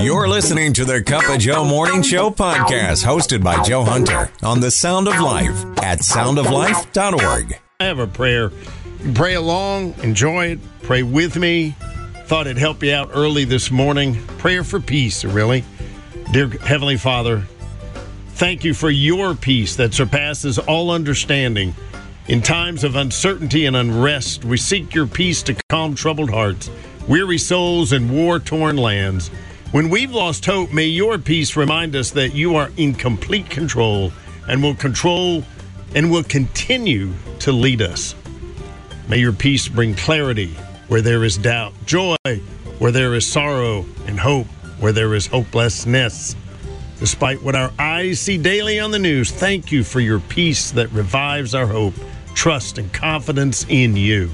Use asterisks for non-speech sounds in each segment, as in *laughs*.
You're listening to the Cup of Joe Morning Show podcast, hosted by Joe Hunter on the Sound of Life at soundoflife.org. I have a prayer. Pray along, enjoy it, pray with me. Thought it'd help you out early this morning. Prayer for peace, really. Dear Heavenly Father, thank you for your peace that surpasses all understanding. In times of uncertainty and unrest, we seek your peace to calm troubled hearts, weary souls, and war torn lands. When we've lost hope, may your peace remind us that you are in complete control and will control and will continue to lead us. May your peace bring clarity where there is doubt, joy where there is sorrow, and hope where there is hopelessness. Despite what our eyes see daily on the news, thank you for your peace that revives our hope, trust, and confidence in you.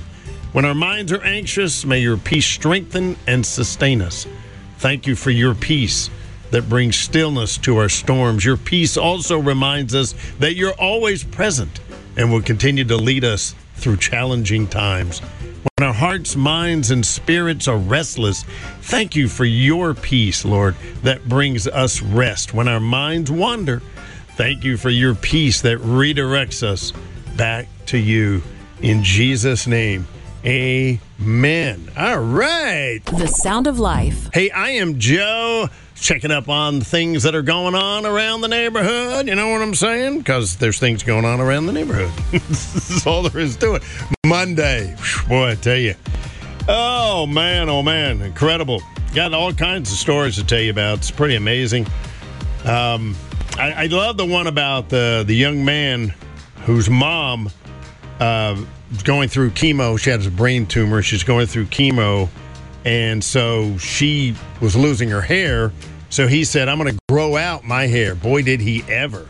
When our minds are anxious, may your peace strengthen and sustain us. Thank you for your peace that brings stillness to our storms. Your peace also reminds us that you're always present and will continue to lead us through challenging times. When our hearts, minds, and spirits are restless, thank you for your peace, Lord, that brings us rest. When our minds wander, thank you for your peace that redirects us back to you. In Jesus' name, amen. All right. The Sound of Life. Hey, I am Joe, checking up on things that are going on around the neighborhood. You know what I'm saying? Because there's things going on around the neighborhood. *laughs* That's all there is to it. Monday, boy, I tell you. Oh, man, oh, man, incredible. Got all kinds of stories to tell you about. It's pretty amazing. Um, I, I love the one about the, the young man whose mom uh, going through chemo. She had a brain tumor. She's going through chemo and so she was losing her hair. So he said, "I'm going to grow out my hair." Boy, did he ever!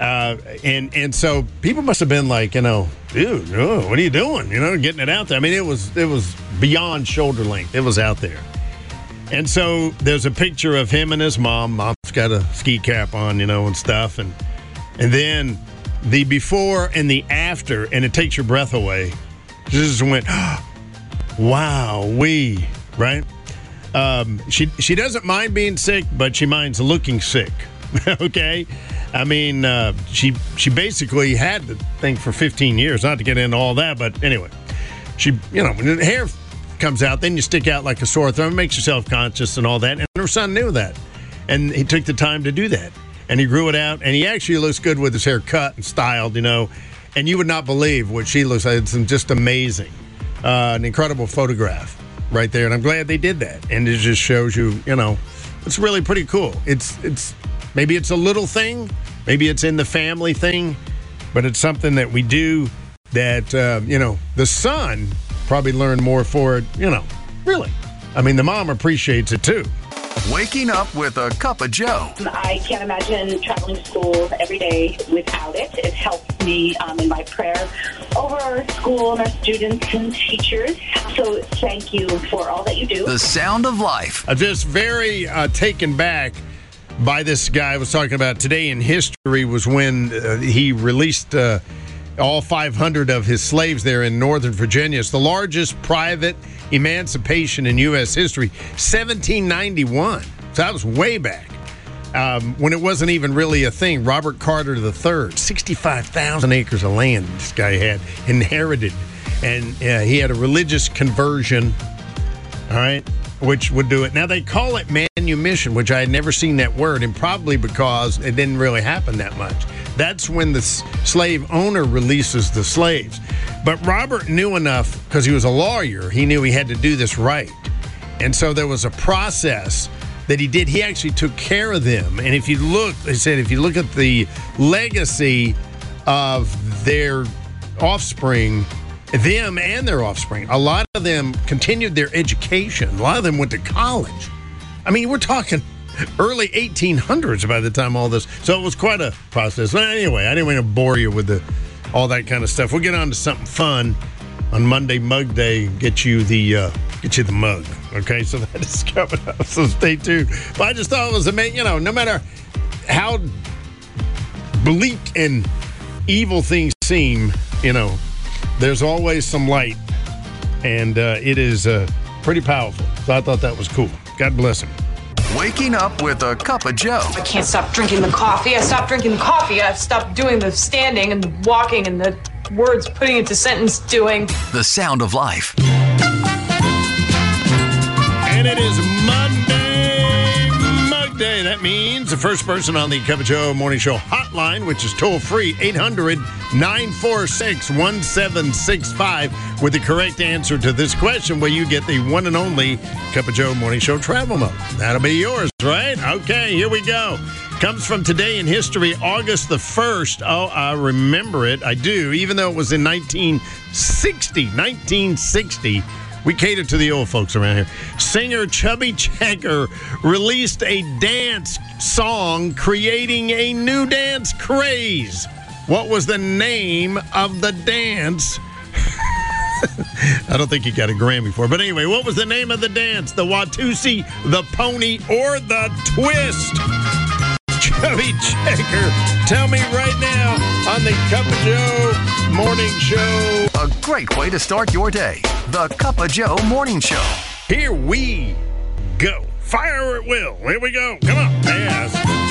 Uh, and and so people must have been like, you know, dude, oh, what are you doing? You know, getting it out there. I mean, it was it was beyond shoulder length. It was out there. And so there's a picture of him and his mom. Mom's got a ski cap on, you know, and stuff. And and then the before and the after, and it takes your breath away. Just went, *gasps* wow, we right? Um, she she doesn't mind being sick, but she minds looking sick. *laughs* okay, I mean uh, she she basically had the thing for 15 years. Not to get into all that, but anyway, she you know when the hair comes out, then you stick out like a sore thumb. It makes you self conscious and all that. And her son knew that, and he took the time to do that, and he grew it out, and he actually looks good with his hair cut and styled, you know. And you would not believe what she looks like. It's just amazing. Uh, an incredible photograph right there, and I'm glad they did that. And it just shows you, you know, it's really pretty cool. It's it's maybe it's a little thing, maybe it's in the family thing, but it's something that we do that uh, you know the son probably learned more for it. You know, really. I mean, the mom appreciates it too. Waking up with a cup of Joe. I can't imagine traveling to school every day without it. It helps me um, in my prayer over our school and our students and teachers. So thank you for all that you do. The sound of life. I'm just very uh, taken back by this guy I was talking about today in history was when uh, he released uh, all 500 of his slaves there in Northern Virginia. It's the largest private emancipation in U.S. history, 1791. So that was way back. Um, when it wasn't even really a thing. Robert Carter III, 65,000 acres of land this guy had inherited. And uh, he had a religious conversion, all right, which would do it. Now, they call it manumission, which I had never seen that word, and probably because it didn't really happen that much. That's when the slave owner releases the slaves. But Robert knew enough because he was a lawyer, he knew he had to do this right. And so there was a process that he did. He actually took care of them. And if you look, they said, if you look at the legacy of their offspring, them and their offspring, a lot of them continued their education. A lot of them went to college. I mean, we're talking early 1800s by the time all this. So it was quite a process. But anyway, I didn't want to bore you with the all that kind of stuff. We'll get on to something fun on Monday Mug Day. Get you the uh, get you the mug. Okay, so *laughs* that is coming up. So stay tuned. But I just thought it was amazing. You know, no matter how bleak and evil things seem, you know, there's always some light, and uh, it is uh, pretty powerful. So I thought that was cool. God bless him. Waking up with a cup of Joe. I can't stop drinking the coffee. I stopped drinking the coffee. I've stopped doing the standing and the walking and the words putting into sentence doing. The sound of life. And it is Monday, Mug Day. That means the first person on the of Joe Morning Show hotline, which is toll free 800 946 1765, with the correct answer to this question, where you get the one and only Cup of Joe Morning Show travel mug. That'll be yours, right? Okay, here we go. Comes from today in history, August the 1st. Oh, I remember it. I do, even though it was in 1960. 1960. We cater to the old folks around here. Singer Chubby Checker released a dance song creating a new dance craze. What was the name of the dance? *laughs* I don't think he got a Grammy for it. But anyway, what was the name of the dance? The Watusi, the Pony, or the Twist? Chubby Checker, tell me right now on the Cup of Joe Morning Show. A great way to start your day. The Cup of Joe Morning Show. Here we go. Fire at will. Here we go. Come on. Yes.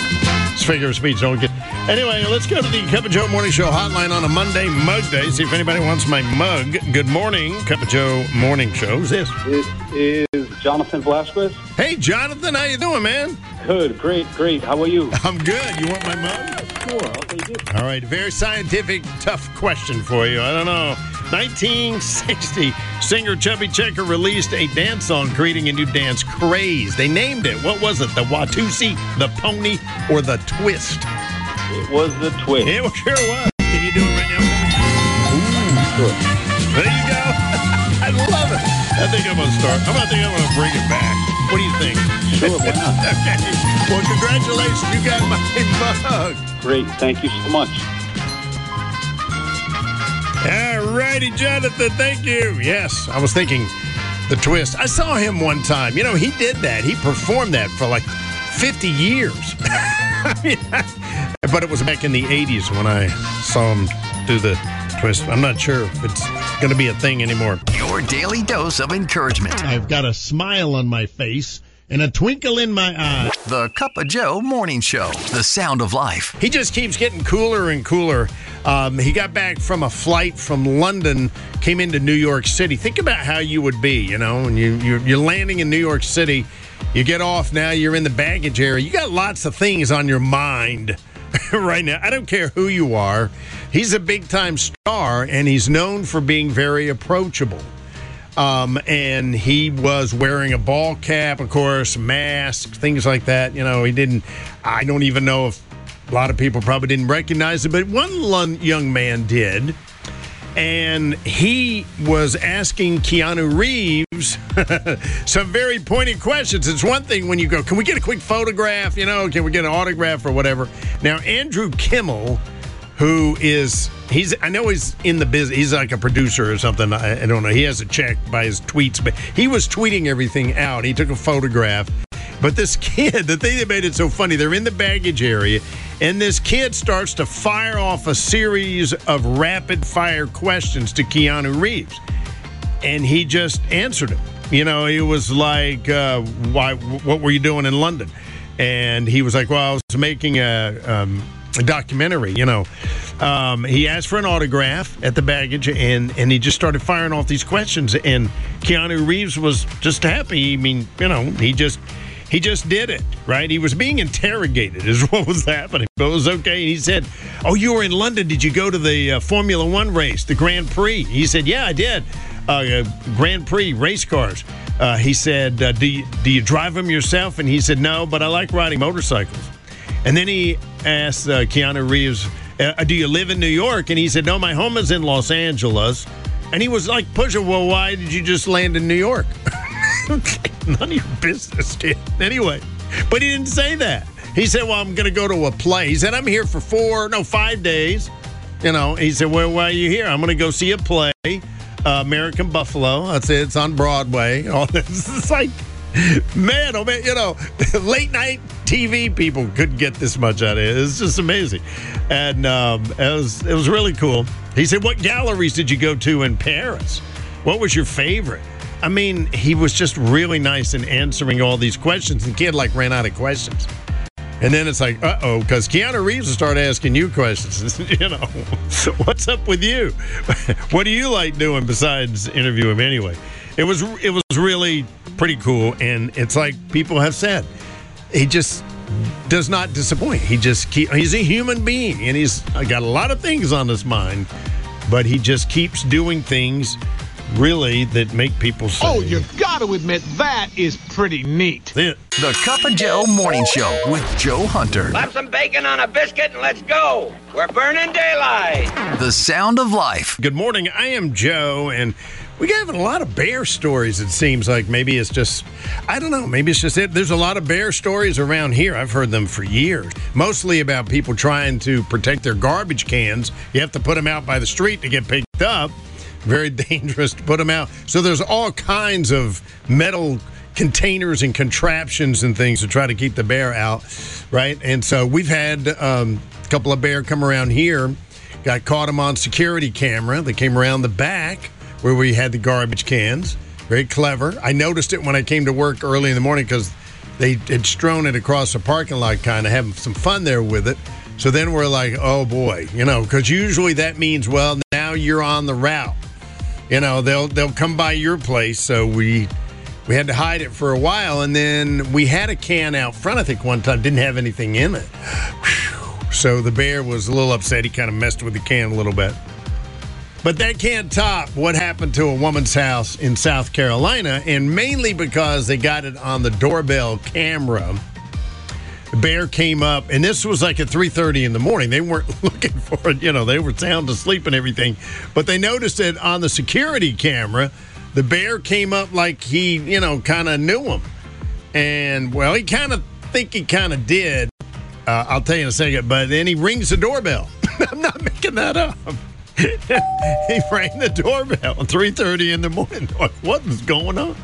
Figure of speech. Don't get. Anyway, let's go to the Cup of Joe Morning Show hotline on a Monday Mug Day. See if anybody wants my mug. Good morning, Cup of Joe Morning Show. Who's this? It is Jonathan Velasquez. Hey, Jonathan. How you doing, man? Good, great, great. How are you? *laughs* I'm good. You want my mug? Sure, I'll take it. All right, very scientific, tough question for you. I don't know. 1960, singer Chubby Checker released a dance song creating a new dance craze. They named it. What was it? The Watusi, the Pony, or the Twist? It was the twist. It *laughs* sure was. Can you do it right now me? Sure. There you go. *laughs* I love it. I think I'm going to start. I'm going to think I'm going to bring it back. What do you think? Sure, why not? *laughs* okay. Well, congratulations. You got my mug. Great, thank you so much. All righty, Jonathan. Thank you. Yes, I was thinking the twist. I saw him one time. You know, he did that. He performed that for like 50 years. I *laughs* mean, but it was back in the 80s when I saw him do the twist. I'm not sure if it's going to be a thing anymore. Your daily dose of encouragement. I've got a smile on my face and a twinkle in my eye. The Cup of Joe Morning Show. The sound of life. He just keeps getting cooler and cooler. Um, he got back from a flight from London, came into New York City. Think about how you would be, you know, when you, you're, you're landing in New York City. You get off now, you're in the baggage area. You got lots of things on your mind *laughs* right now. I don't care who you are. He's a big time star, and he's known for being very approachable. Um, and he was wearing a ball cap, of course, mask, things like that. You know, he didn't. I don't even know if a lot of people probably didn't recognize it, but one young man did. And he was asking Keanu Reeves *laughs* some very pointed questions. It's one thing when you go, Can we get a quick photograph? You know, can we get an autograph or whatever? Now, Andrew Kimmel who is he's I know he's in the business. He's like a producer or something. I, I don't know. He has a check by his tweets, but he was tweeting everything out. He took a photograph. But this *laughs* kid, the thing that made it so funny, they're in the baggage area, and this kid starts to fire off a series of rapid fire questions to Keanu Reeves, and he just answered them. You know, he was like, uh, "Why? What were you doing in London?" And he was like, "Well, I was making a." Um, documentary, you know. Um, he asked for an autograph at the baggage, and and he just started firing off these questions. And Keanu Reeves was just happy. I mean, you know, he just he just did it, right? He was being interrogated, is *laughs* what was happening, but it was okay. He said, "Oh, you were in London. Did you go to the uh, Formula One race, the Grand Prix?" He said, "Yeah, I did. Uh, uh, Grand Prix race cars." Uh, he said, uh, "Do you do you drive them yourself?" And he said, "No, but I like riding motorcycles." And then he asked uh, Keanu Reeves, uh, "Do you live in New York?" And he said, "No, my home is in Los Angeles." And he was like, "Pushing, well, why did you just land in New York?" *laughs* None of your business, kid. Anyway, but he didn't say that. He said, "Well, I'm going to go to a play." He said, "I'm here for four, no, five days." You know, he said, "Well, why are you here?" I'm going to go see a play, uh, American Buffalo. That's it. It's on Broadway. *laughs* All this. It's like, man, oh man, you know, *laughs* late night TV people couldn't get this much out of it. It's just amazing, and um, it was it was really cool. He said, "What galleries did you go to in Paris? What was your favorite?" I mean, he was just really nice in answering all these questions. And kid like ran out of questions. And then it's like, uh oh, because Keanu Reeves will start asking you questions. *laughs* you know, *laughs* what's up with you? what do you like doing besides interview him anyway? It was it was really pretty cool, and it's like people have said, he just does not disappoint. He just keep, he's a human being, and he's got a lot of things on his mind, but he just keeps doing things really that make people say, Oh, you got to admit that is pretty neat. "It." The Cup of Joe Morning Show with Joe Hunter. Slap some bacon on a biscuit and let's go. We're burning daylight. The sound of life. Good morning. I am Joe, and we got a lot of bear stories. It seems like maybe it's just, I don't know, maybe it's just it. There's a lot of bear stories around here. I've heard them for years, mostly about people trying to protect their garbage cans. You have to put them out by the street to get picked up. Very *laughs* dangerous to put them out. So there's all kinds of metal containers and contraptions and things to try to keep the bear out, right? And so we've had um, a couple of bear come around here. Got caught them on security camera. They came around the back where we had the garbage cans. Very clever. I noticed it when I came to work early in the morning because they had strewn it across the parking lot, kind of having some fun there with it. So then we're like, oh boy, you know, because usually that means, well, now you're on the route. You know, they'll they'll come by your place. So we we had to hide it for a while, and then we had a can out front. I think one time didn't have anything in it. Whew. So the bear was a little upset. He kind of messed with the can a little bit. But that can't top what happened to a woman's house in South Carolina, and mainly because they got it on the doorbell camera. The bear came up, and this was like at 3:30 in the morning. They weren't *laughs* looking for it, you know, they were sound asleep and everything. But they noticed it on the security camera. The bear came up like he, you know, kind of knew him. And well, he kind of think he kind of did. Uh, I'll tell you in a second. But then he rings the doorbell. *laughs* I'm not making that up. *laughs* he rang the doorbell at 3.30 in the morning. *laughs* Like, what is going on?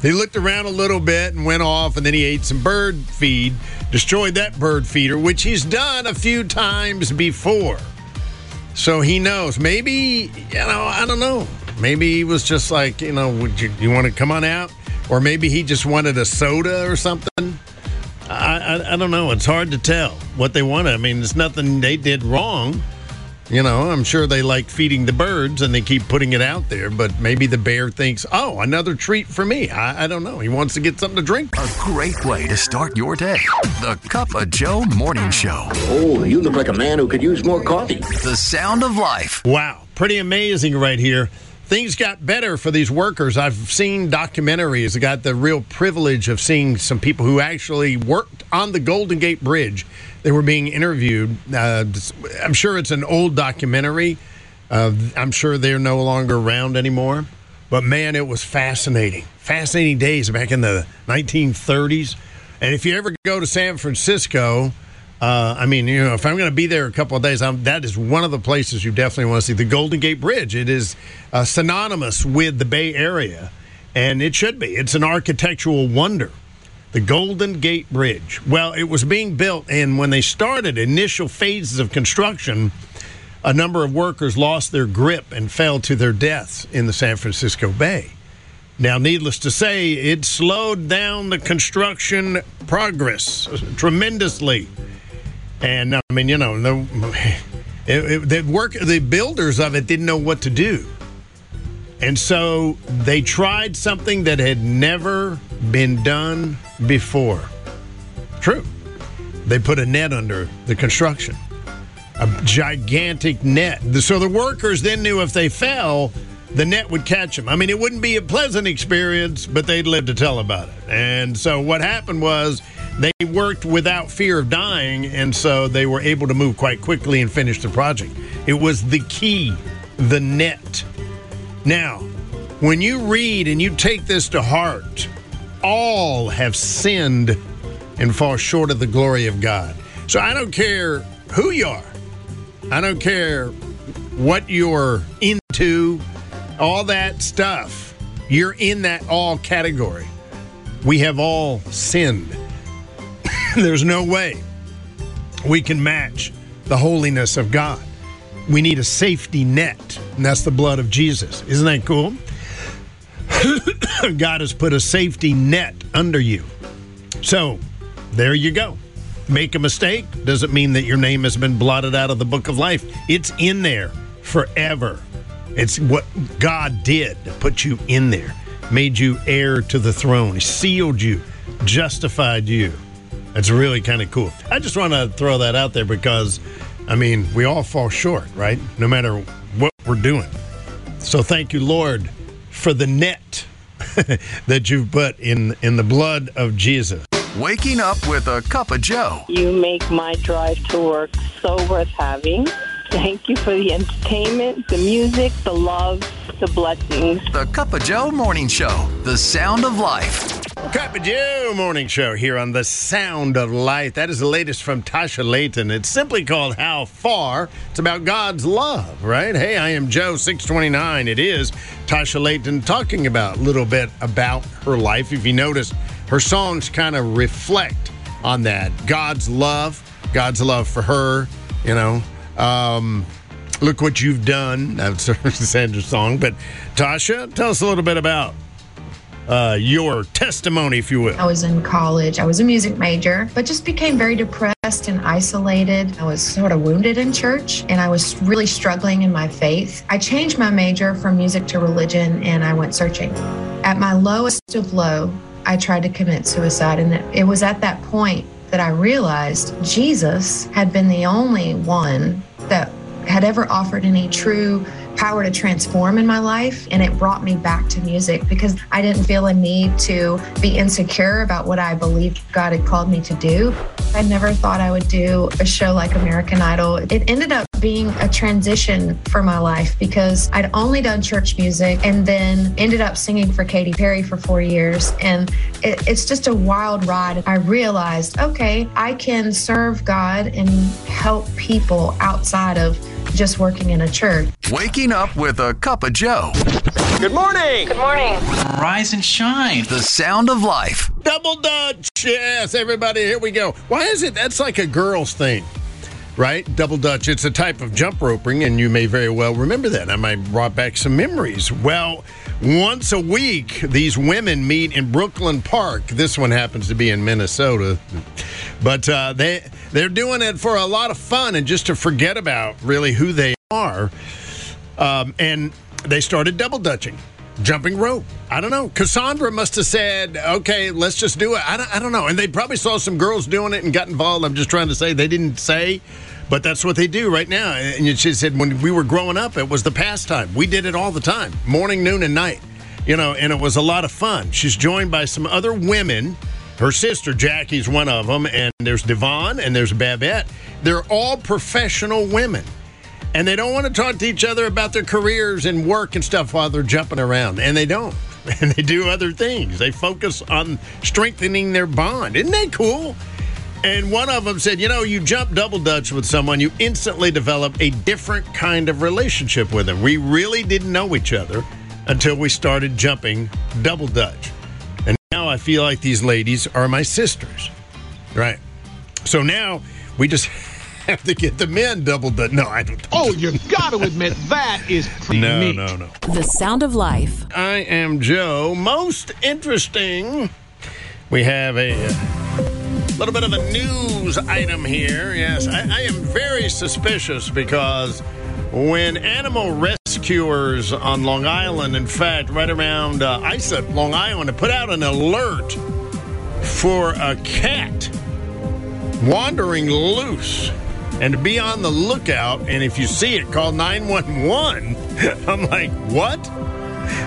He looked around a little bit and went off and then he ate some bird feed destroyed that bird feeder which he's done a few times before. So he knows. Maybe you know i don't know. Maybe he was just like you know would you, you want to come on out? Or maybe he just wanted a soda or something? I, I, I don't know. It's hard to tell what they wanted. I mean there's nothing they did wrong you know, I'm sure they like feeding the birds and they keep putting it out there, but maybe the bear thinks, oh, another treat for me. I, I don't know. He wants to get something to drink. A great way to start your day. The Cup of Joe Morning Show. Oh, you look like a man who could use more coffee. The sound of life. Wow. Pretty amazing right here. Things got better for these workers. I've seen documentaries. I got the real privilege of seeing some people who actually worked on the Golden Gate Bridge. They were being interviewed. Uh, I'm sure it's an old documentary. Uh, I'm sure they're no longer around anymore. But man, it was fascinating. Fascinating days back in the 1930s. And if you ever go to San Francisco, uh, I mean, you know, if I'm going to be there a couple of days, I'm, that is one of the places you definitely want to see the Golden Gate Bridge. It is uh, synonymous with the Bay Area, and it should be. It's an architectural wonder. The Golden Gate Bridge. Well, it was being built, and when they started initial phases of construction, a number of workers lost their grip and fell to their deaths in the San Francisco Bay. Now, needless to say, it slowed down the construction progress tremendously. And I mean, you know, the, it, it, the work, the builders of it didn't know what to do, and so they tried something that had never been done before. True, they put a net under the construction, a gigantic net. So the workers then knew if they fell, the net would catch them. I mean, it wouldn't be a pleasant experience, but they'd live to tell about it. And so what happened was they worked without fear of dying, and so they were able to move quite quickly and finish the project. It was the key, the net. Now, when you read and you take this to heart, all have sinned and fall short of the glory of God. So I don't care who you are, I don't care what you're into, all that stuff. You're in that all category. We have all sinned. *laughs* There's no way we can match the holiness of God. We need a safety net, and that's the blood of Jesus. Isn't that cool? *coughs* God has put a safety net under you. So there you go. Make a mistake doesn't mean that your name has been blotted out of the book of life. It's in there forever. It's what God did to put you in there, made you heir to the throne, sealed you, justified you. That's really kind of cool. I just want to throw that out there because, I mean, we all fall short, right? No matter what we're doing. So thank you, Lord, for the net *laughs* that you've put in in the blood of Jesus. Waking up with a cup of Joe. You make my drive to work so worth having. Thank you for the entertainment, the music, the love, the blessings. The Cup of Joe Morning Show. The sound of life. Cup of Joe morning show here on the Sound of Life. That is the latest from Tasha Layton. It's simply called How Far. It's about God's love, right? Hey, I am Joe 629. It is Tasha Layton talking about a little bit about her life. If you notice, her songs kind of reflect on that. God's love, God's love for her, you know. Um, look what you've done. That's *laughs* Sandra's song. But Tasha, tell us a little bit about uh, your testimony, if you will. I was in college. I was a music major, but just became very depressed and isolated. I was sort of wounded in church and I was really struggling in my faith. I changed my major from music to religion and I went searching. At my lowest of low, I tried to commit suicide. And it was at that point that I realized Jesus had been the only one that had ever offered any true power to transform in my life. And it brought me back to music because I didn't feel a need to be insecure about what I believed God had called me to do. I never thought I would do a show like American Idol. It ended up being a transition for my life because I'd only done church music and then ended up singing for Katy Perry for four years. And it, it's just a wild ride. I realized, okay, I can serve God and help people outside of just working in a church. Waking up with a cup of Joe. Good morning. Good morning. Rise and shine. The sound of life. Double Dutch. Yes, everybody, here we go. Why is it that's like a girl's thing? Right? Double Dutch. It's a type of jump roping, and you may very well remember that. I might brought back some memories. Well, once a week, these women meet in Brooklyn Park. This one happens to be in Minnesota, but uh, they they're doing it for a lot of fun and just to forget about really who they are. Um, and they started double dutching, jumping rope. I don't know. Cassandra must have said, "Okay, let's just do it." I don't, I don't know. And they probably saw some girls doing it and got involved. I'm just trying to say they didn't say. But that's what they do right now. And she said when we were growing up, it was the pastime. We did it all the time, morning, noon, and night. You know, and it was a lot of fun. She's joined by some other women. Her sister Jackie's one of them, and there's Devon and there's Babette. They're all professional women, and they don't want to talk to each other about their careers and work and stuff while they're jumping around, and they don't. *laughs* And they do other things. They focus on strengthening their bond. Isn't that cool? And one of them said, You know, you jump double dutch with someone, you instantly develop a different kind of relationship with them. We really didn't know each other until we started jumping double dutch. And now I feel like these ladies are my sisters. Right. So now we just *laughs* have to get the men double dutch. No, I don't. Oh, you've got to admit, that is pretty No, neat. no, no. The sound of life. I am Joe. Most interesting, we have a uh, little bit of a news item here. Yes, I, I am very suspicious because when animal rescuers on Long Island, in fact, right around uh, Islip, Long Island, put out an alert for a cat wandering loose and to be on the lookout. And if you see it, call 911. *laughs* I'm like, what?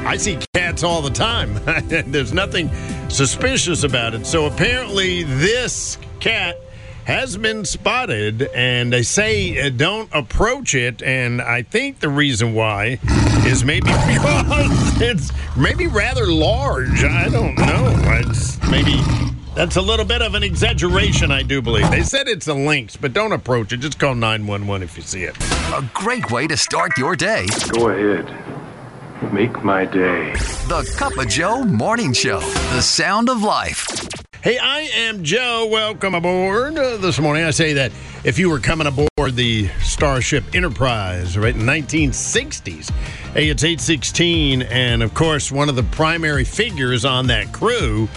I see cats all the time. *laughs* There's nothing suspicious about it. So apparently, this cat has been spotted, and they say uh, don't approach it. And I think the reason why is maybe *laughs* because it's maybe rather large. I don't know. It's maybe that's a little bit of an exaggeration, I do believe. They said it's a lynx, but don't approach it. Just call 911 if you see it. A great way to start your day. Go ahead. Make my day. The Cup of Joe Morning Show. The sound of life. Hey, I am Joe. Welcome aboard uh, this morning. I say that if you were coming aboard the Starship Enterprise, right, in the 1960s, hey, it's 816, and of course, one of the primary figures on that crew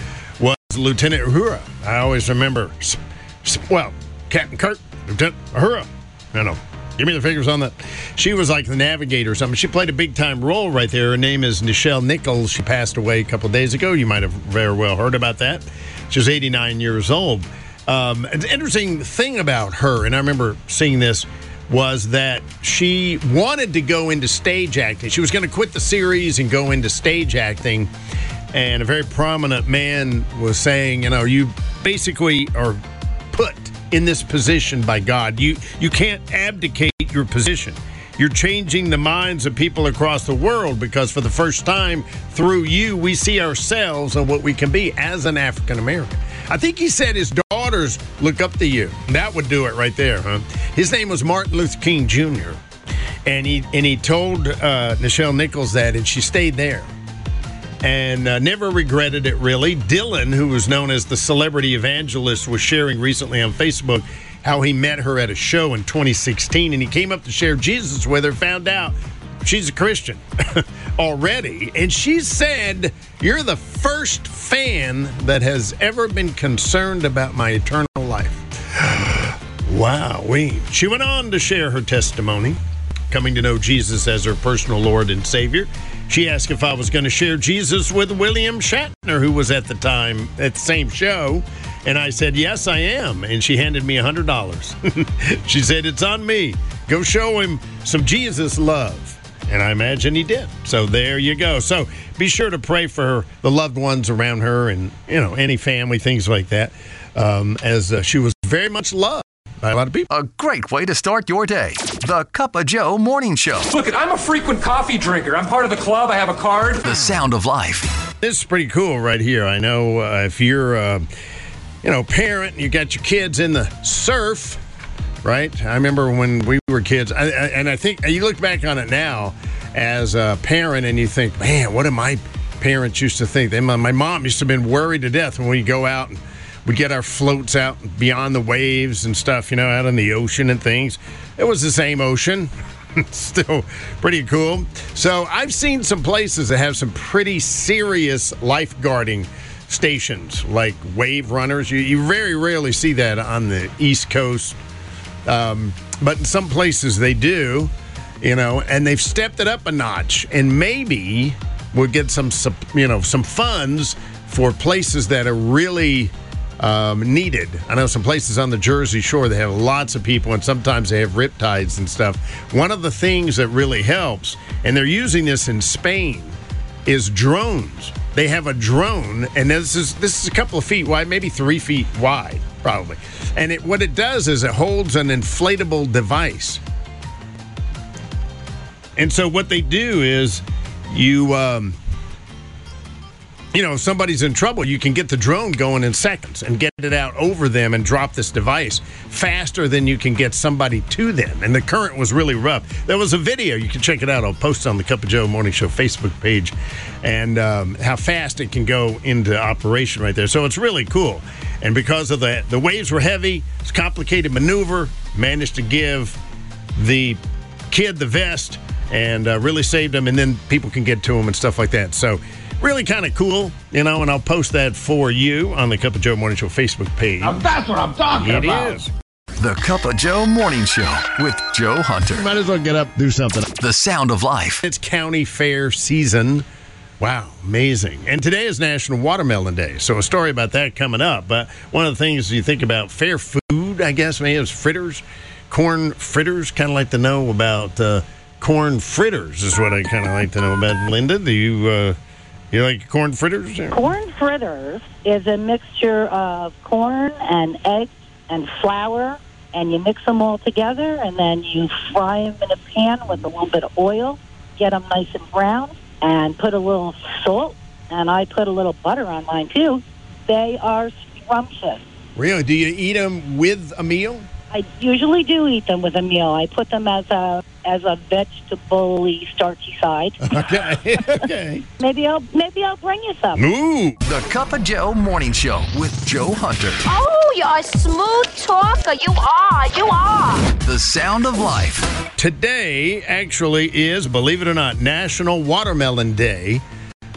was Lieutenant Uhura. I always remember, s- s- well, Captain Kirk, Lieutenant Uhura. No, no. Give me the figures on that. She was like the navigator or something. She played a big time role right there. Her name is Nichelle Nichols. She passed away a couple days ago. You might have very well heard about that. She was 89 years old. Um, an interesting thing about her, and I remember seeing this, was that she wanted to go into stage acting. She was going to quit the series and go into stage acting. And a very prominent man was saying, you know, you basically are put in this position by God. You you can't abdicate your position. You're changing the minds of people across the world because for the first time through you we see ourselves and what we can be as an African American. I think he said his daughters look up to you. That would do it right there, huh? His name was Martin Luther King Jr. And he and he told uh, Nichelle Nichols that, and she stayed there and uh, never regretted it really. Dylan, who was known as the celebrity evangelist, was sharing recently on Facebook how he met her at a show in 2016 and he came up to share Jesus with her, found out she's a Christian *laughs* already. And she said, You're the first fan that has ever been concerned about my eternal life. *gasps* Wow, we. She went on to share her testimony, coming to know Jesus as her personal Lord and Savior. She asked if I was going to share Jesus with William Shatner, who was at the time at the same show. And I said, Yes, I am. And she handed me $100. *laughs* she said, It's on me. Go show him some Jesus love. And I imagine he did. So there you go. So be sure to pray for her, the loved ones around her and, you know, any family, things like that, um, as uh, she was very much loved by a lot of people. A great way to start your day. The Cup of Joe Morning Show. Look, I'm a frequent coffee drinker. I'm part of the club. I have a card. The sound of life. This is pretty cool right here. I know uh, if you're, uh, you know, parent, you got your kids in the surf, right? I remember when we were kids, I, I, and I think you look back on it now as a parent, and you think, man, what did my parents used to think? They, my, my mom used to have been worried to death when we go out and we get our floats out beyond the waves and stuff, you know, out in the ocean and things. It was the same ocean. *laughs* Still pretty cool. So I've seen some places that have some pretty serious lifeguarding stations, like wave runners. You, you very rarely see that on the East Coast, um, but in some places they do. You know, and they've stepped it up a notch, and maybe we'll get some, you know, some funds for places that are really um, needed. I know some places on the Jersey Shore they have lots of people, and sometimes they have riptides and stuff. One of the things that really helps, and they're using this in Spain, is drones. They have a drone, and this is this is a couple of feet wide, maybe three feet wide, probably. And it, what it does is it holds an inflatable device. And so what they do is you um, you know, if somebody's in trouble, you can get the drone going in seconds and get it out over them and drop this device faster than you can get somebody to them. And the current was really rough. There was a video, you can check it out. I'll post on the Cup of Joe Morning Show Facebook page and um, how fast it can go into operation right there. So it's really cool. And because of the, the waves were heavy, it's complicated maneuver, managed to give the kid the vest and uh, really saved him. And then people can get to him and stuff like that. So, really kind of cool, you know, and I'll post that for you on the Cup of Joe Morning Show Facebook page. Now that's what I'm talking It about. is. The Cup of Joe Morning Show with Joe Hunter. Might as well get up, do something. The sound of life. It's county fair season. Wow, amazing. And today is National Watermelon Day. So a story about that coming up. But one of the things you think about fair food, I guess, maybe is fritters, corn fritters. Kind of like to know about uh, corn fritters is what I kind of like to know about. Linda, do you uh, you like corn fritters? Corn fritters is a mixture of corn and eggs and flour, and you mix them all together, and then you fry them in a pan with a little bit of oil, get them nice and brown, and put a little salt, and I put a little butter on mine too. They are scrumptious. Really? Do you eat them with a meal? I usually do eat them with a meal. I put them as a as a vegetable starchy side. *laughs* Okay. *laughs* okay. Maybe I'll maybe I'll bring you some. Ooh. The Cup of Joe Morning Show with Joe Hunter. Oh, you're a smooth talker. You are. You are. The sound of life. Today actually is, believe it or not, National Watermelon Day.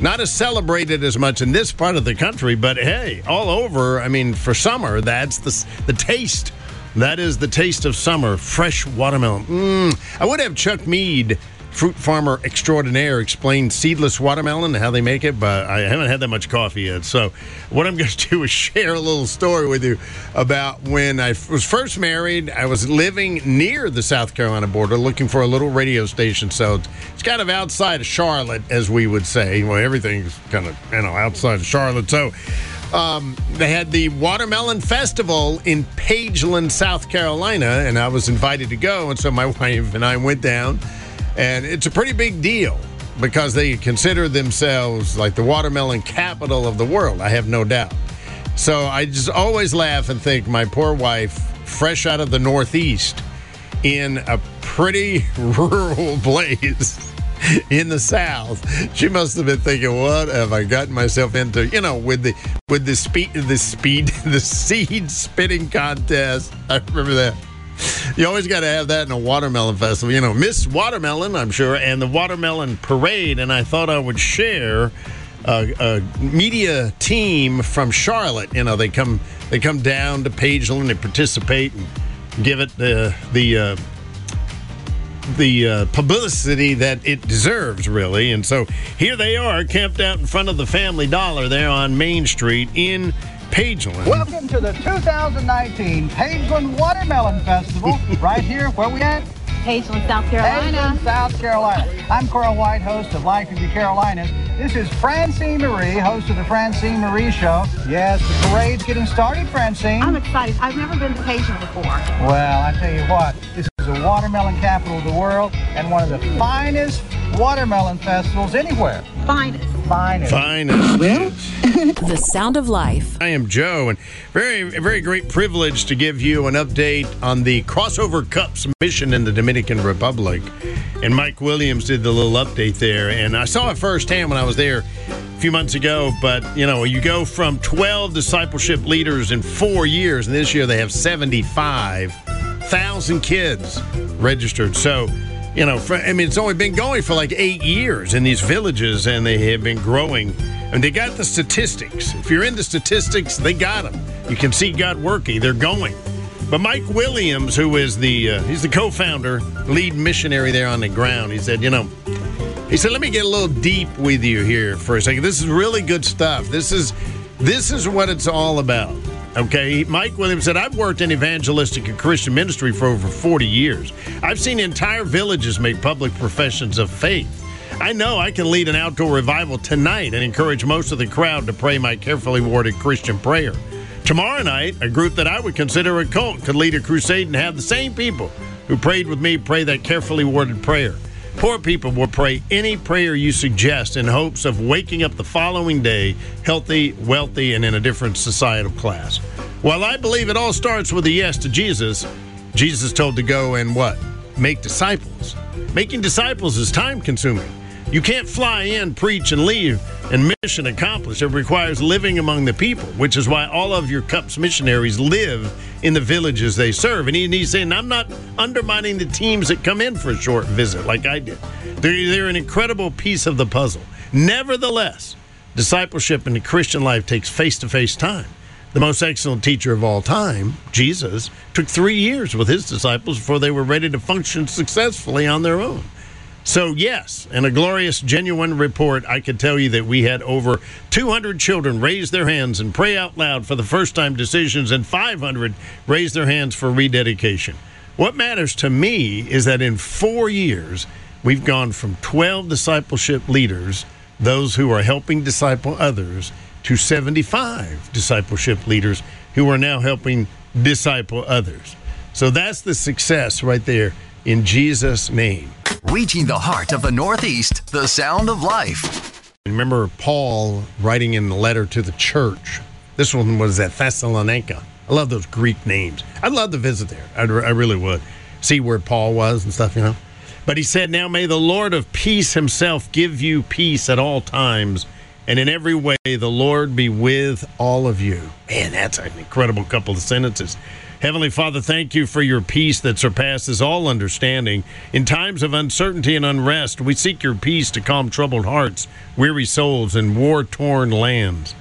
Not as celebrated as much in this part of the country, but hey, all over. I mean, for summer, that's the the taste. That is the taste of summer, fresh watermelon. Mm. I would have Chuck Mead, fruit farmer extraordinaire, explain seedless watermelon and how they make it, but I haven't had that much coffee yet. So, what I'm *laughs* going to do is share a little story with you about when I was first married. I was living near the South Carolina border, looking for a little radio station. So it's kind of outside of Charlotte, as we would say. Well, everything's kind of you know outside of Charlotte. So um, they had the Watermelon Festival in Pageland, South Carolina, and I was invited to go. And so my *laughs* wife and I went down, and it's a pretty big deal because they consider themselves like the watermelon capital of the world. I have no doubt. So I just always laugh and think my poor wife, fresh out of the Northeast, in a pretty *laughs* rural *laughs* place *laughs* in the South. She must have been thinking, "What have I gotten myself into?" You know, with the with the speed, the speed, *laughs* the seed spitting contest. *laughs* I remember that. You always got to have that in a watermelon festival. You know, Miss Watermelon, I'm sure, and the Watermelon Parade. And I thought I would share a, a media team from Charlotte. You know, they come they come down to Pageland, they participate and give it the the. Uh, the uh, publicity that it deserves, really. And so here they are, camped out in front of the Family Dollar there on Main Street in Pageland. Welcome to the 2019 Pageland Watermelon Festival, *laughs* right here where we at? Pageland, South Carolina. Pageland, South Carolina. I'm Coral White, host of Life in the Carolinas. This is Francine Marie, host of the Francine Marie Show. Yes, the parade's getting started, Francine. I'm excited. I've never been to Pageland before. Well, I tell you what, this is the watermelon capital of the world and one of the finest watermelon festivals anywhere. Finest. Finest. Finest. Well, *laughs* the sound of life. I am Joe, and very, very great privilege to give you an update on the Crossover Cups mission in the Dominican Republic. And Mike Williams did the little update there, and I saw it firsthand when I was there a few months ago. But you know, you go from 12 discipleship leaders in four years, and this year they have 75,000 kids registered. So you know, for, I mean, it's only been going for like eight years in these villages, and they have been growing. And they got the statistics. If you're into statistics, they got them. You can see God working. They're going. But Mike Williams, who is the uh, he's the co-founder, lead missionary there on the ground, he said, you know, he said, let me get a little deep with you here for a second. This is really good stuff. This is this is what it's all about. Okay, Mike Williams said, I've worked in evangelistic and Christian ministry for over 40 years. I've seen entire villages make public professions of faith. I know I can lead an outdoor revival tonight and encourage most of the crowd to pray my carefully worded Christian prayer. Tomorrow night, a group that I would consider a cult could lead a crusade and have the same people who prayed with me pray that carefully worded prayer. Poor people will pray any prayer you suggest in hopes of waking up the following day healthy, wealthy, and in a different societal class. While I believe it all starts with a yes to Jesus, Jesus told to go and what? Make disciples. Making disciples is time consuming. You can't fly in, preach, and leave and mission accomplished. It requires living among the people, which is why all of your CUPS missionaries live in the villages they serve. And he's saying, I'm not undermining the teams that come in for a short visit like I did. They're, they're an incredible piece of the puzzle. Nevertheless, discipleship in the Christian life takes face to face time. The most excellent teacher of all time, Jesus, took three years with his disciples before they were ready to function successfully on their own. So, yes, in a glorious, genuine report, I can tell you that we had over 200 children raise their hands and pray out loud for the first time decisions, and 500 raise their hands for rededication. What matters to me is that in four years, we've gone from 12 discipleship leaders, those who are helping disciple others, to 75 discipleship leaders who are now helping disciple others. So that's the success right there in Jesus' name. Reaching the heart of the Northeast, the sound of life. Remember Paul writing in the letter to the church. This one was at Thessalonica. I love those Greek names. I'd love to visit there. I'd, I really would. See where Paul was and stuff, you know. But he said, Now may the Lord of peace himself give you peace at all times, and in every way the Lord be with all of you. Man, that's an incredible couple of sentences. Heavenly Father, thank you for your peace that surpasses all understanding. In times of uncertainty and unrest, we seek your peace to calm troubled hearts, weary souls, and war torn lands.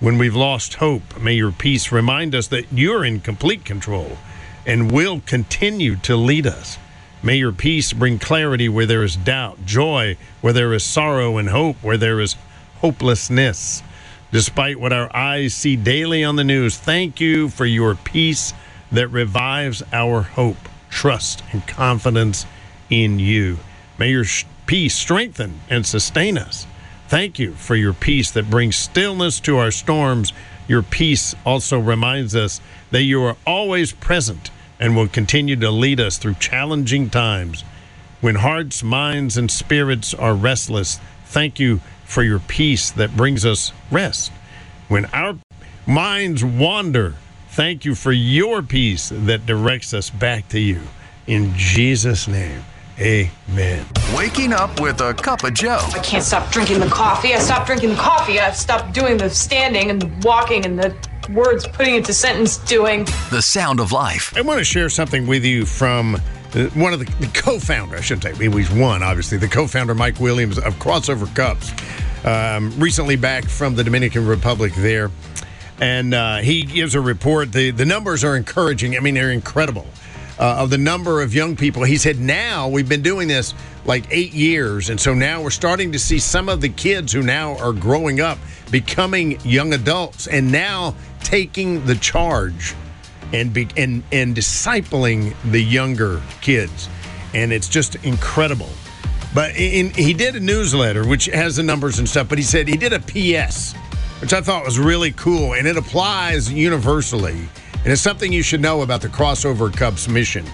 When we've lost hope, may your peace remind us that you're in complete control and will continue to lead us. May your peace bring clarity where there is doubt, joy where there is sorrow, and hope where there is hopelessness. Despite what our eyes see daily on the news, thank you for your peace that revives our hope, trust, and confidence in you. May your peace strengthen and sustain us. Thank you for your peace that brings stillness to our storms. Your peace also reminds us that you are always present and will continue to lead us through challenging times. When hearts, minds, and spirits are restless, thank you for your peace that brings us rest. When our minds wander, thank you for your peace that directs us back to you. In Jesus' name, amen. Waking up with a cup of Joe. I can't stop drinking the coffee. I stopped drinking the coffee. I've stopped doing the standing and the walking and the words putting into sentence doing. The sound of life. I want to share something with you from uh, one of the, the co-founder. I shouldn't say we. he's one, obviously. The co-founder Mike Williams of Crossover Cups, um, recently back from the Dominican Republic there, and uh, he gives a report. the The numbers are encouraging. I mean, they're incredible. Uh, of the number of young people. He said, now we've been doing this like eight years. And so now we're starting to see some of the kids who now are growing up becoming young adults and now taking the charge and be, and and discipling the younger kids, and it's just incredible. But in, he did a newsletter which has the numbers and stuff. But he said he did a PS, which I thought was really cool, and it applies universally, and it's something you should know about the Crossover Cups mission.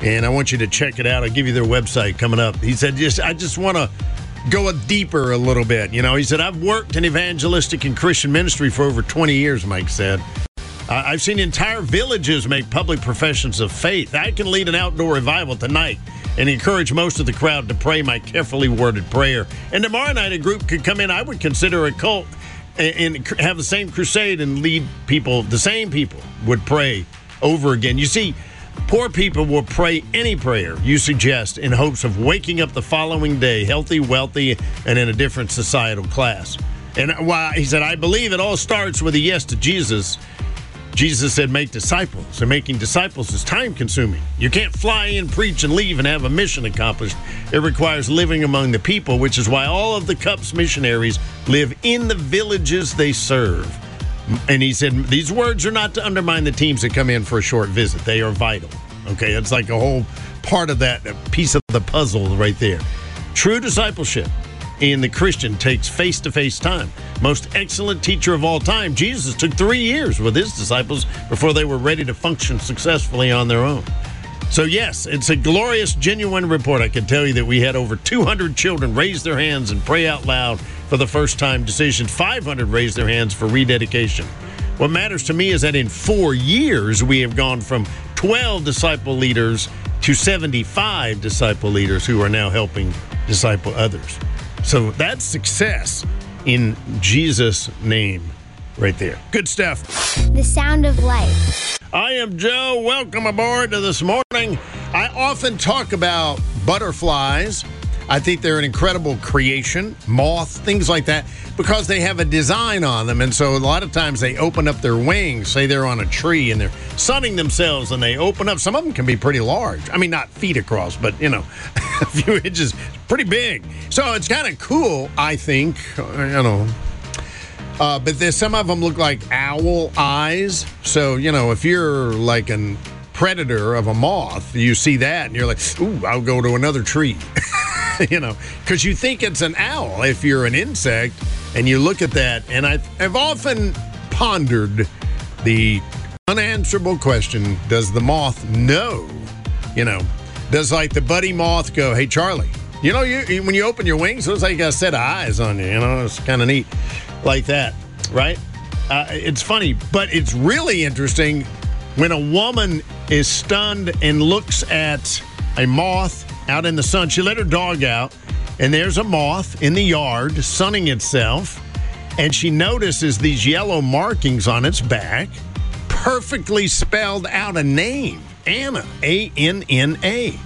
And I want you to check it out. I'll give you their website coming up. He said, "Just I just want to." Go deeper a little bit. You know, he said, I've worked in evangelistic and Christian ministry for over 20 years, Mike said. I've seen entire villages make public professions of faith. I can lead an outdoor revival tonight and encourage most of the crowd to pray my carefully worded prayer. And tomorrow night, a group could come in I would consider a cult and, and have the same crusade and lead people, the same people would pray over again. You see, Poor people will pray any prayer you suggest in hopes of waking up the following day healthy, wealthy, and in a different societal class. And why he said, I believe it all starts with a yes to Jesus. Jesus said, make disciples, and making disciples is time consuming. You can't fly in, preach, and leave and have a mission accomplished. It requires living among the people, which is why all of the Cups missionaries live in the villages they serve. And he said, These words are not to undermine the teams that come in for a short visit. They are vital. Okay, it's like a whole part of that piece of the puzzle right there. True discipleship in the Christian takes face to face time. Most excellent teacher of all time, Jesus took three years with his disciples before they were ready to function successfully on their own. So, yes, it's a glorious, genuine report. I can tell you that we had over 200 children raise their hands and pray out loud for the first time decision. 500 raised their hands for rededication. What matters to me is that in four years, we have gone from 12 disciple leaders to 75 disciple leaders who are now helping disciple others. So that's success in Jesus' name right there. Good stuff. The sound of life. I am Joe. Welcome aboard to this morning. I often talk about butterflies. I think they're an incredible creation, moth, things like that, because they have a design on them. And so a lot of times they open up their wings, say they're on a tree and they're sunning themselves and they open up. Some of them can be pretty large. I mean, not feet across, but, you know, *laughs* a few inches, pretty big. So it's kind of cool, I think, you know. Uh, but there's some of them look like owl eyes. So, you know, if you're like a predator of a moth, you see that and you're like, ooh, I'll go to another tree. *laughs* you know, because you think it's an owl if you're an insect and you look at that. And I've, I've often pondered the unanswerable question Does the moth know? You know, does like the buddy moth go, Hey, Charlie, you know, you, when you open your wings, it looks like you got a set of eyes on you. You know, it's kind of neat like that, right? Uh, it's funny, but it's really interesting when a woman is stunned and looks at a moth out in the sun. She let her dog out, and there's a moth in the yard sunning itself. And she notices these yellow markings on its back, perfectly spelled out a name Anna, A N N A.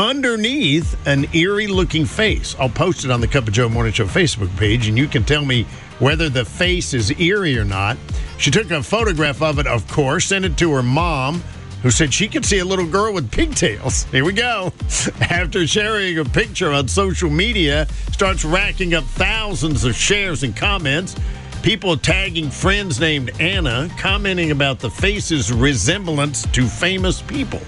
Underneath an eerie looking face. I'll post it on the Cup of Joe Morning Show Facebook page, and you can tell me whether the face is eerie or not. She took a photograph of it, of course, sent it to her mom, who said she could see a little girl with pigtails. *laughs* Here we go. *laughs* After sharing a picture on social media, starts racking up thousands of shares and comments. People tagging friends named Anna, commenting about the face's resemblance to famous people.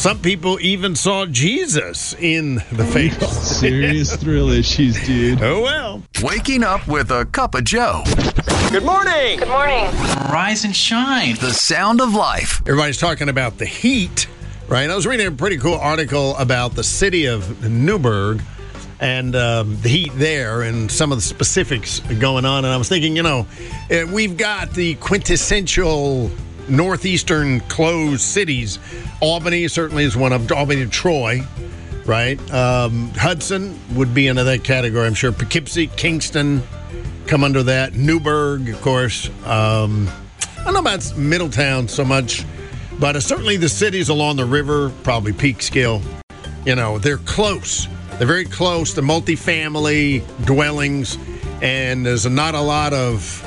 Some people even saw Jesus in the face. *laughs* Serious thrill issues, dude. Oh, well. Waking up with a cup of Joe. Good morning. Good morning. Rise and shine. The sound of life. Everybody's talking about the heat, right? I was reading a pretty cool article about the city of Newburgh and um, the heat there and some of the specifics going on. And I was thinking, you know, eh, we've got the quintessential northeastern closed cities. Albany certainly is one of. Albany, Troy, right? Um, Hudson would be into that category, I'm sure. Poughkeepsie, Kingston come under that. Newburgh, of course. Um, I don't know about Middletown so much, but uh, certainly the cities along the river, probably Peekskill. You know, they're close. They're very close. The multifamily dwellings, and there's not a lot of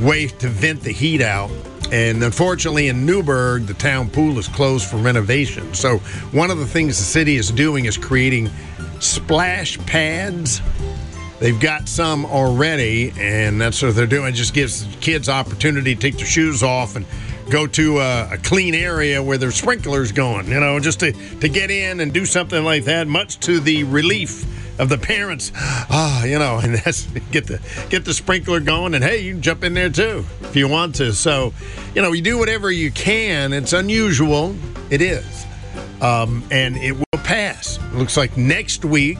way to vent the heat out. And unfortunately, in Newburgh, the town pool is closed for renovation. So, one of the things the city is doing is creating splash pads. They've got some already, and that's what they're doing. It just gives kids opportunity to take their shoes off and go to a, a clean area where there's sprinklers going, you know, just to, to get in and do something like that, much to the relief of the parents. Ah, you know, and *laughs* that's get the get the sprinkler going, and hey, you can jump in there too if you want to. So, you know, you do whatever you can. It's unusual, it is, um, and it will pass. It looks like next week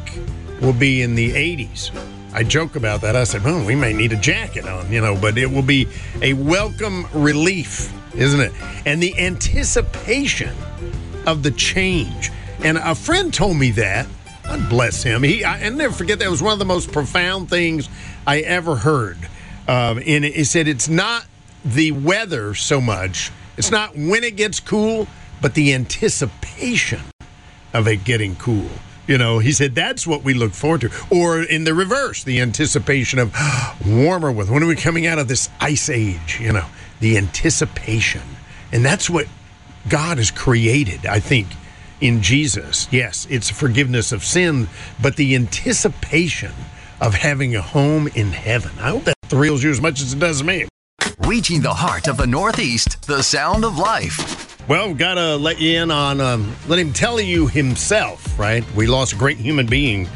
will be in the 80s. I joke about that. I said, "Well, we may need a jacket on," you know, but it will be a welcome relief, isn't it? And the anticipation of the change. And a friend told me that. God bless him. He I, I never forget that was one of the most profound things I ever heard. Um, and he said it's not the weather so much. It's not when it gets cool, but the anticipation of it getting cool. You know, he said that's what we look forward to. Or in the reverse, the anticipation of warmer weather. When are we coming out of this ice age? You know, the anticipation. And that's what God has created, I think, in Jesus. Yes, it's forgiveness of sin, but the anticipation of having a home in heaven. I hope that thrills you as much as it does me. Reaching the heart of the Northeast, the sound of life. Well, we've got to let you in on, um, let him tell you himself, right? We lost a great human being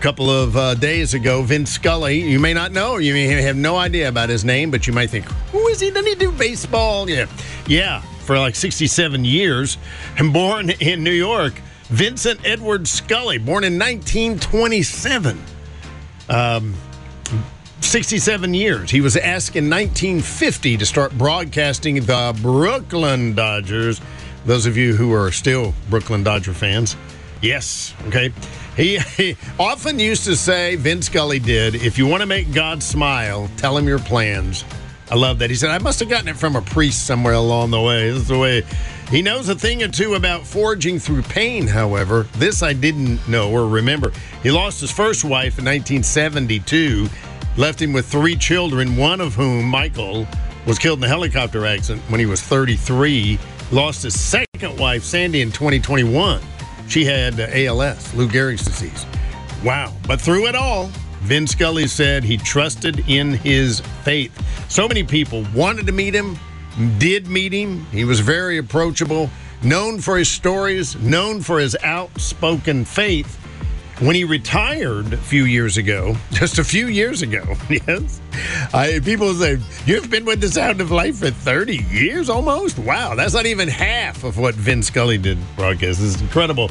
couple of uh, days ago, Vince Scully. You may not know, you may have no idea about his name, but you might think, who is he? Doesn't he do baseball? Yeah. Yeah, for like 67 years. And born in New York, Vincent Edward Scully, born in 1927. Um, 67 years. He was asked in 1950 to start broadcasting the Brooklyn Dodgers. Those of you who are still Brooklyn Dodger fans, yes, okay. He, he often used to say, Vince Scully did, if you want to make God smile, tell him your plans. I love that. He said, I must have gotten it from a priest somewhere along the way. This is the way. He knows a thing or two about forging through pain, however. This I didn't know or remember. He lost his first wife in 1972 left him with three children, one of whom, Michael, was killed in a helicopter accident when he was 33. Lost his second wife, Sandy, in 2021. She had ALS, Lou Gehrig's disease. Wow. But through it all, Vin Scully said he trusted in his faith. So many people wanted to meet him, did meet him. He was very approachable, known for his stories, known for his outspoken faith when he retired a few years ago, *laughs* just a few years ago, *laughs* yes, I, people say, You've been with the Sound of Life for 30 years almost? Wow, that's not even half of what Vin Scully did broadcast. This is incredible.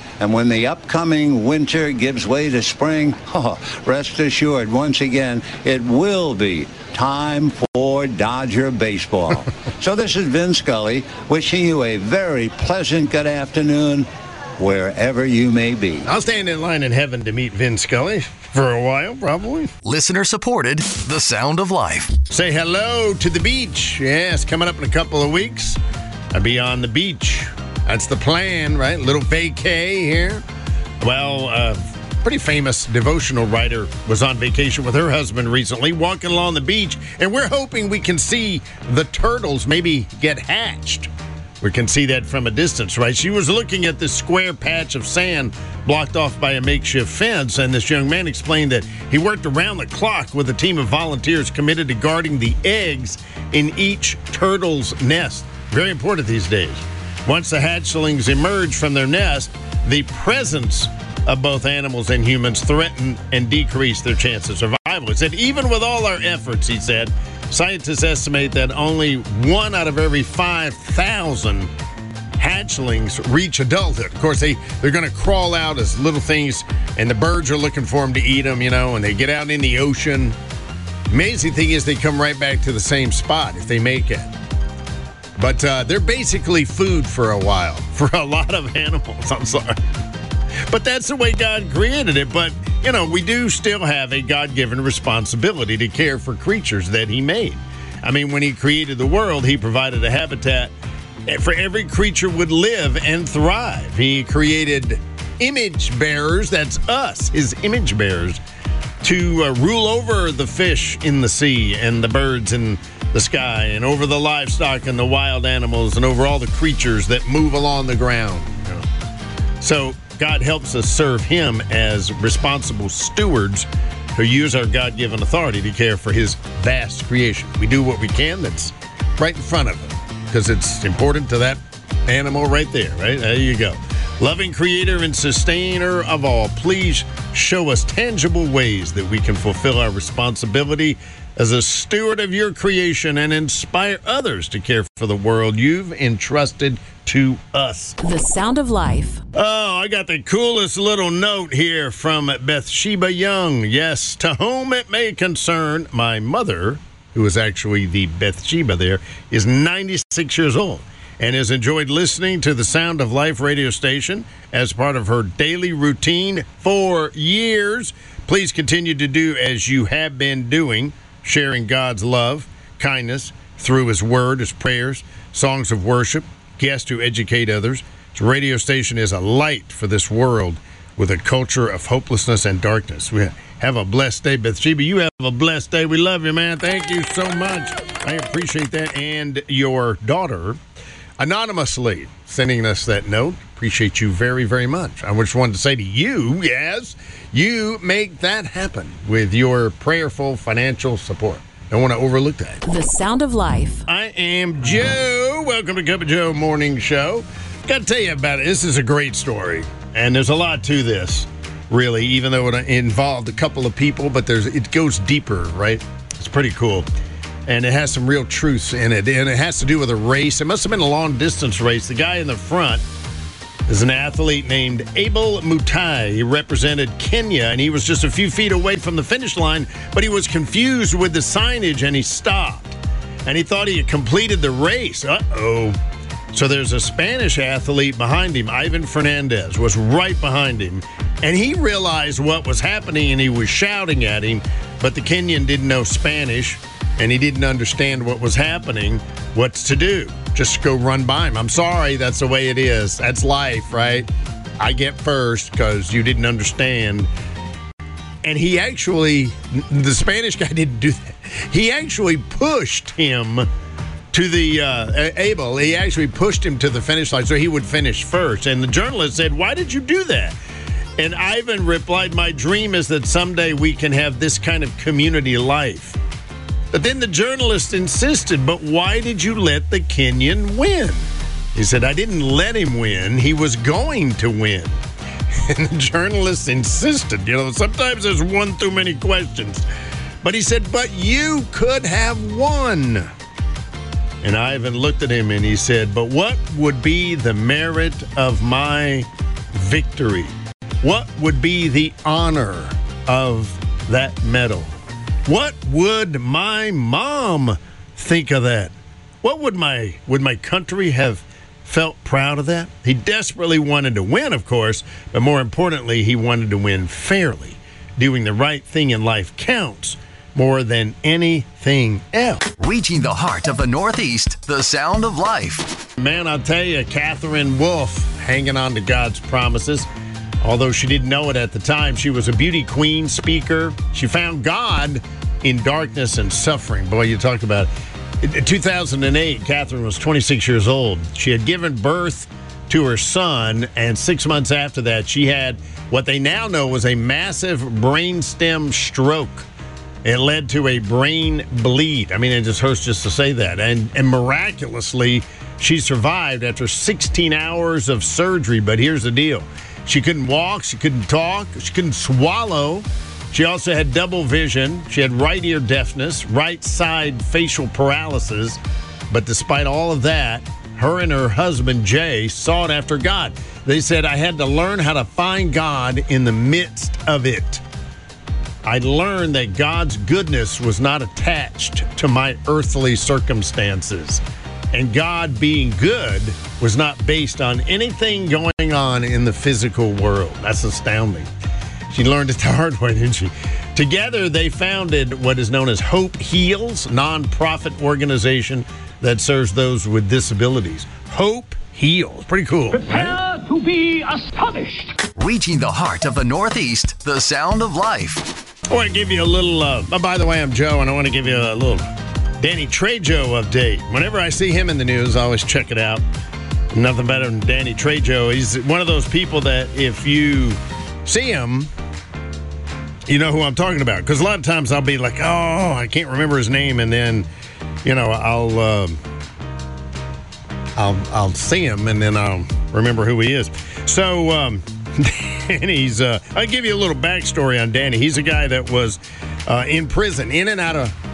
And when the upcoming winter gives way to spring, *laughs* oh, rest assured, once again, it will be time for Dodger baseball. *laughs* so this is Vin Scully wishing you a very pleasant good afternoon wherever you may be. I'll stand in line in heaven to meet Vin Scully for a while, probably. Listener supported The Sound of Life. Say hello to the beach. Yes, coming up in a couple of weeks. I'll be on the beach. That's the plan, right? Little vacay here. Well, uh, pretty famous devotional writer was on vacation with her husband recently, walking along the beach, and we're hoping we can see the turtles maybe get hatched. We can see that from a distance, right? She was looking at this square patch of sand blocked off by a makeshift fence, and this young man explained that he worked around the clock with a team of volunteers committed to guarding the eggs in each turtle's nest. Very important these days. Once the hatchlings emerge from their nest, the presence of both animals and humans threaten and decrease their chance of survival. He said, even with all our efforts, he said, scientists estimate that only one out of every 5,000 hatchlings reach adulthood. Of course, they, they're going to crawl out as little things, and the birds are looking for them to eat them, you know, and they get out in the ocean. Amazing thing is, they come right back to the same spot if they make it. But uh, they're basically food for a while *laughs* for a lot of animals. I'm sorry. But that's the way God created it. But, you know, we do still have a God given responsibility to care for creatures that He made. I mean, when He created the world, He provided a habitat for every creature would live and thrive. He created image bearers, that's us, His image bearers, to uh, rule over the fish in the sea and the birds in the sky and over the livestock and the wild animals and over all the creatures that move along the ground. you know. So God helps us serve Him as responsible stewards who use our God given authority to care for His vast creation. We do what we can that's right in front of Him because it's important to that animal right there, right? There you go. Loving creator and sustainer of all, please show us tangible ways that we can fulfill our responsibility as a steward of your creation and inspire others to care for the world you've entrusted to us. The Sound of Life. Oh, I got the coolest little note here from Bathsheba Young. Yes, to whom it may concern, my mother, who is actually the Bathsheba there, is 96 years old and has enjoyed listening to the Sound of Life radio station as part of her daily routine for years. Please continue to do as you have been doing, sharing God's love, kindness through His Word, His prayers, songs of worship, guests to educate others. This radio station is a light for this world with a culture of hopelessness and darkness. We have a blessed day, Bathsheba. You have a blessed day. We love you, man. Thank you so much. I appreciate that. And your daughter, anonymously sending us that note. Appreciate you very, very much. I just wanted to say to you, yes, you make that happen with your prayerful financial support. Don't want to overlook that. The Sound of Life. I am Joe. Welcome to Cup of Joe Morning Show. Got to tell you about it. This is a great story, and there's a lot to this, really. Even though it uh, involved a couple of people, but there's it goes deeper, right? It's pretty cool, and it has some real truths in it, and it has to do with a race. It must have been a long distance race. The guy in the front is an athlete named Abel Mutai. He represented Kenya, and he was just a few feet away from the finish line, but he was confused with the signage and he stopped. And he thought he had completed the race. Uh oh. So there's a Spanish athlete behind him, Ivan Fernandez, was right behind him. And he realized what was happening and he was shouting at him, but the Kenyan didn't know Spanish and he didn't understand what was happening. What's to do? Just go run by him. I'm sorry, that's the way it is. That's life, right? I get first because you didn't understand. And he actually, the Spanish *laughs* guy didn't do that. He actually pushed him to the uh, Abel. He actually pushed him to the finish line so he would finish first. And the journalist said, Why did you do that? And Ivan replied, My dream is that someday we can have this kind of community life. But then the journalist insisted, But why did you let the Kenyan win? He said, I didn't let him win. He was going to win. *laughs* And the journalist insisted, you know, sometimes there's one too many questions. But he said, But you could have won. And Ivan looked at him and he said, But what would be the merit of my victory? What would be the honor of that medal? What would my mom think of that? What would my would my country have felt proud of that? He desperately wanted to win, of course, but more importantly, he wanted to win fairly. Doing the right thing in life counts more than anything else. Reaching the heart of the Northeast, the sound of life. Man, I'll tell you, Katherine Wolf hanging on to God's promises. Although she didn't know it at the time, she was a beauty queen speaker. She found God in darkness and suffering. Boy, you talked about it. In 2008, Katherine was 26 years old. She had given birth to her son, and six months after that, she had what they now know was a massive brainstem stroke. It led to a brain bleed. I mean, it just hurts just to say that. And, and miraculously, she survived after 16 hours of surgery. But here's the deal she couldn't walk, she couldn't talk, she couldn't swallow. She also had double vision. She had right ear deafness, right side facial paralysis. But despite all of that, her and her husband Jay sought after God. They said, I had to learn how to find God in the midst of it. I learned that God's goodness was not attached to my earthly circumstances. And God being good was not based on anything going on in the physical world. That's astounding. She learned it the hard way, didn't she? Together, they founded what is known as Hope Heals, nonprofit organization that serves those with disabilities. Hope Heals. Pretty cool. Right? Prepare to be astonished. Reaching the heart of the Northeast, the sound of life. I want to give you a little. Uh, oh, by the way, I'm Joe, and I want to give you a little Danny Trejo update. Whenever I see him in the news, I always check it out. Nothing better than Danny Trejo. He's one of those people that if you see him, you know who I'm talking about. Because a lot of times I'll be like, oh, I can't remember his name, and then, you know, I'll. Uh, I'll I'll see him and then I'll remember who he is. So um, *laughs* Danny's. Uh, I'll give you a little backstory on Danny. He's a guy that was uh, in prison, in and out of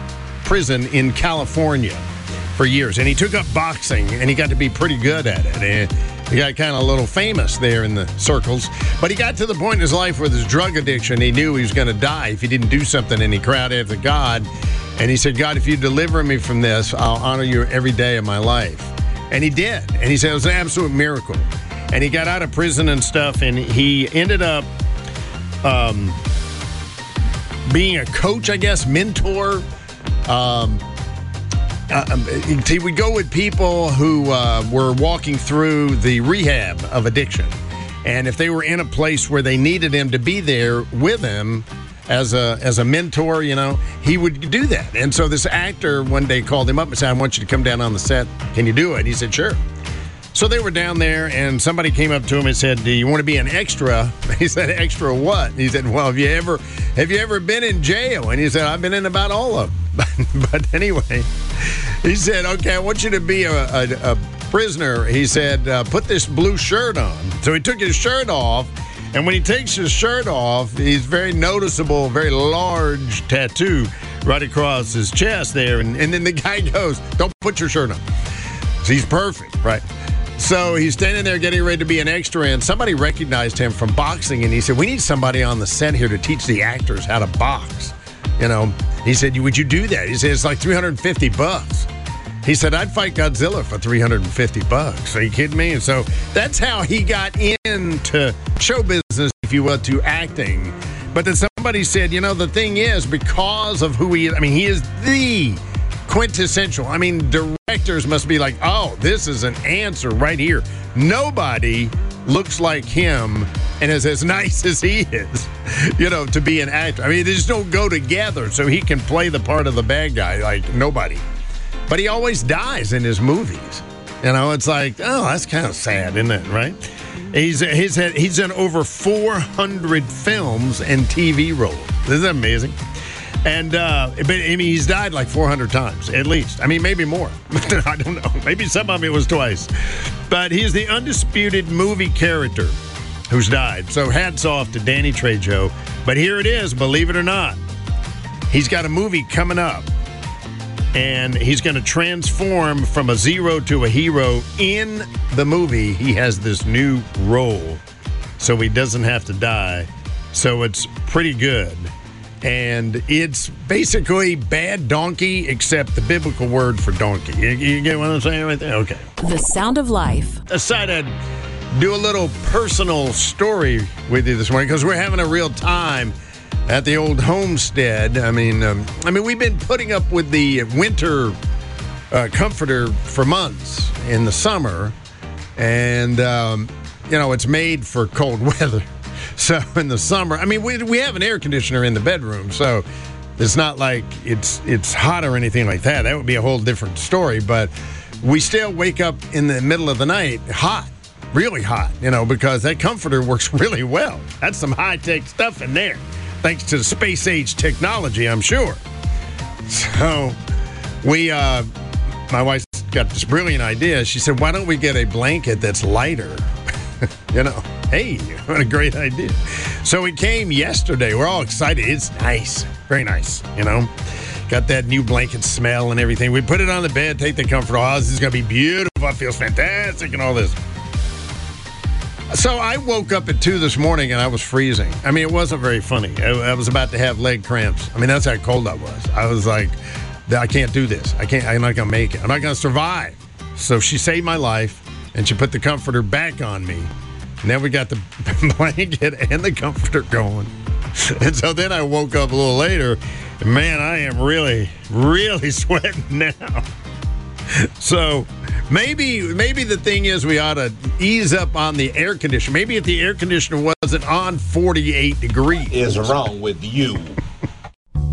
prison in California for years, and he took up boxing and he got to be pretty good at it. And he got kind of a little famous there in the circles. But he got to the point in his life with his drug addiction, he knew he was going to die if he didn't do something, and he cried to God. And he said, God, if you deliver me from this, I'll honor you every day of my life. And he did. And he said it was an absolute miracle. And he got out of prison and stuff, and he ended up um, being a coach, I guess, mentor. Um, uh, he would go with people who uh, were walking through the rehab of addiction. And if they were in a place where they needed him to be there with him, as a as a mentor, you know, he would do that. And so this actor one day called him up and said, "I want you to come down on the set. Can you do it?" He said, "Sure." So they were down there, and somebody came up to him and said, "Do you want to be an extra?" *laughs* He said, "Extra what?" He said, "Well, have you ever have you ever been in jail?" And he said, "I've been in about all of them." *laughs* but anyway, he said, "Okay, I want you to be a, a, a prisoner." He said, uh, "Put this blue shirt on." So he took his shirt off. And when he takes his shirt off, he's very noticeable, very large tattoo right across his chest there. And, and then the *laughs* guy goes, Don't put your shirt on. So he's perfect, right? So he's standing there getting ready to be an extra, and somebody recognized him from boxing. And he said, We need somebody on the set here to teach the actors how to box. You know, he said, Would you do that? He said, It's like 350 bucks. He said, I'd fight Godzilla for 350 bucks. Are you kidding me? And so that's how he got into show business, if you will, to acting. But then somebody said, you know, the thing is, because of who he is, I mean, he is the quintessential. I mean, directors must be like, oh, this is an answer right here. Nobody looks like him and is as *laughs* nice as he is, you know, to be an actor. I mean, they just don't go together. So he can play the part of the bad guy like nobody. But he always dies in his movies. You know, it's like, oh, that's kind of sad, isn't it? Right? He's he's had, he's in over 400 films and TV roles. Isn't that amazing? And uh, but I mean, he's died like 400 times at least. I mean, maybe more. *laughs* I don't know. Maybe some of it was twice. But he's the undisputed movie character who's died. So hats off to Danny Trejo. But here it is, believe it or not. He's got a movie coming up. And he's going to transform from a zero to a hero in the movie. He has this new role, so he doesn't have to die. So it's pretty good. And it's basically bad donkey, except the biblical word for donkey. You, you get what I'm saying right there? Okay. The Sound of Life. Decided do a little personal story with you this morning because we're having a real time at the old homestead. I mean, um, I mean, we've been putting up with the winter uh, comforter for months in the summer, and um, you know it's made for cold *laughs* weather. So in the summer, I mean, we we have an air conditioner in the bedroom, so it's not like it's it's hot or anything like that. That would be a whole different story. But we still wake up in the middle of the night hot really hot, you know, because that comforter works *laughs* really well. That's some high tech stuff in there, thanks to the space age technology, I'm sure. So, we, uh, my wife got this brilliant idea. She said, why don't we get a blanket that's lighter? *laughs* you know, hey, what a great idea. So, it came yesterday. We're all excited. It's nice, very nice, you know. Got that new blanket smell and everything. We put it on the bed, take the comforter off. This is going to be beautiful. It feels fantastic and all this. So I woke up at two this morning and I was freezing. I mean, it wasn't very funny. I, I, was about to have leg cramps. I mean, that's how cold I was. I was like, I can't do this. I can't. I'm not gonna make it. I'm not gonna survive. So she saved my life and she put the comforter back on me. Then we got the *laughs* blanket and the comforter going. And so then I woke up a little later. Man, I am really, really *laughs* sweating now. So maybe maybe the thing is we ought to ease up on the air conditioner. Maybe if the air conditioner wasn't on 48 degrees. Is wrong with you.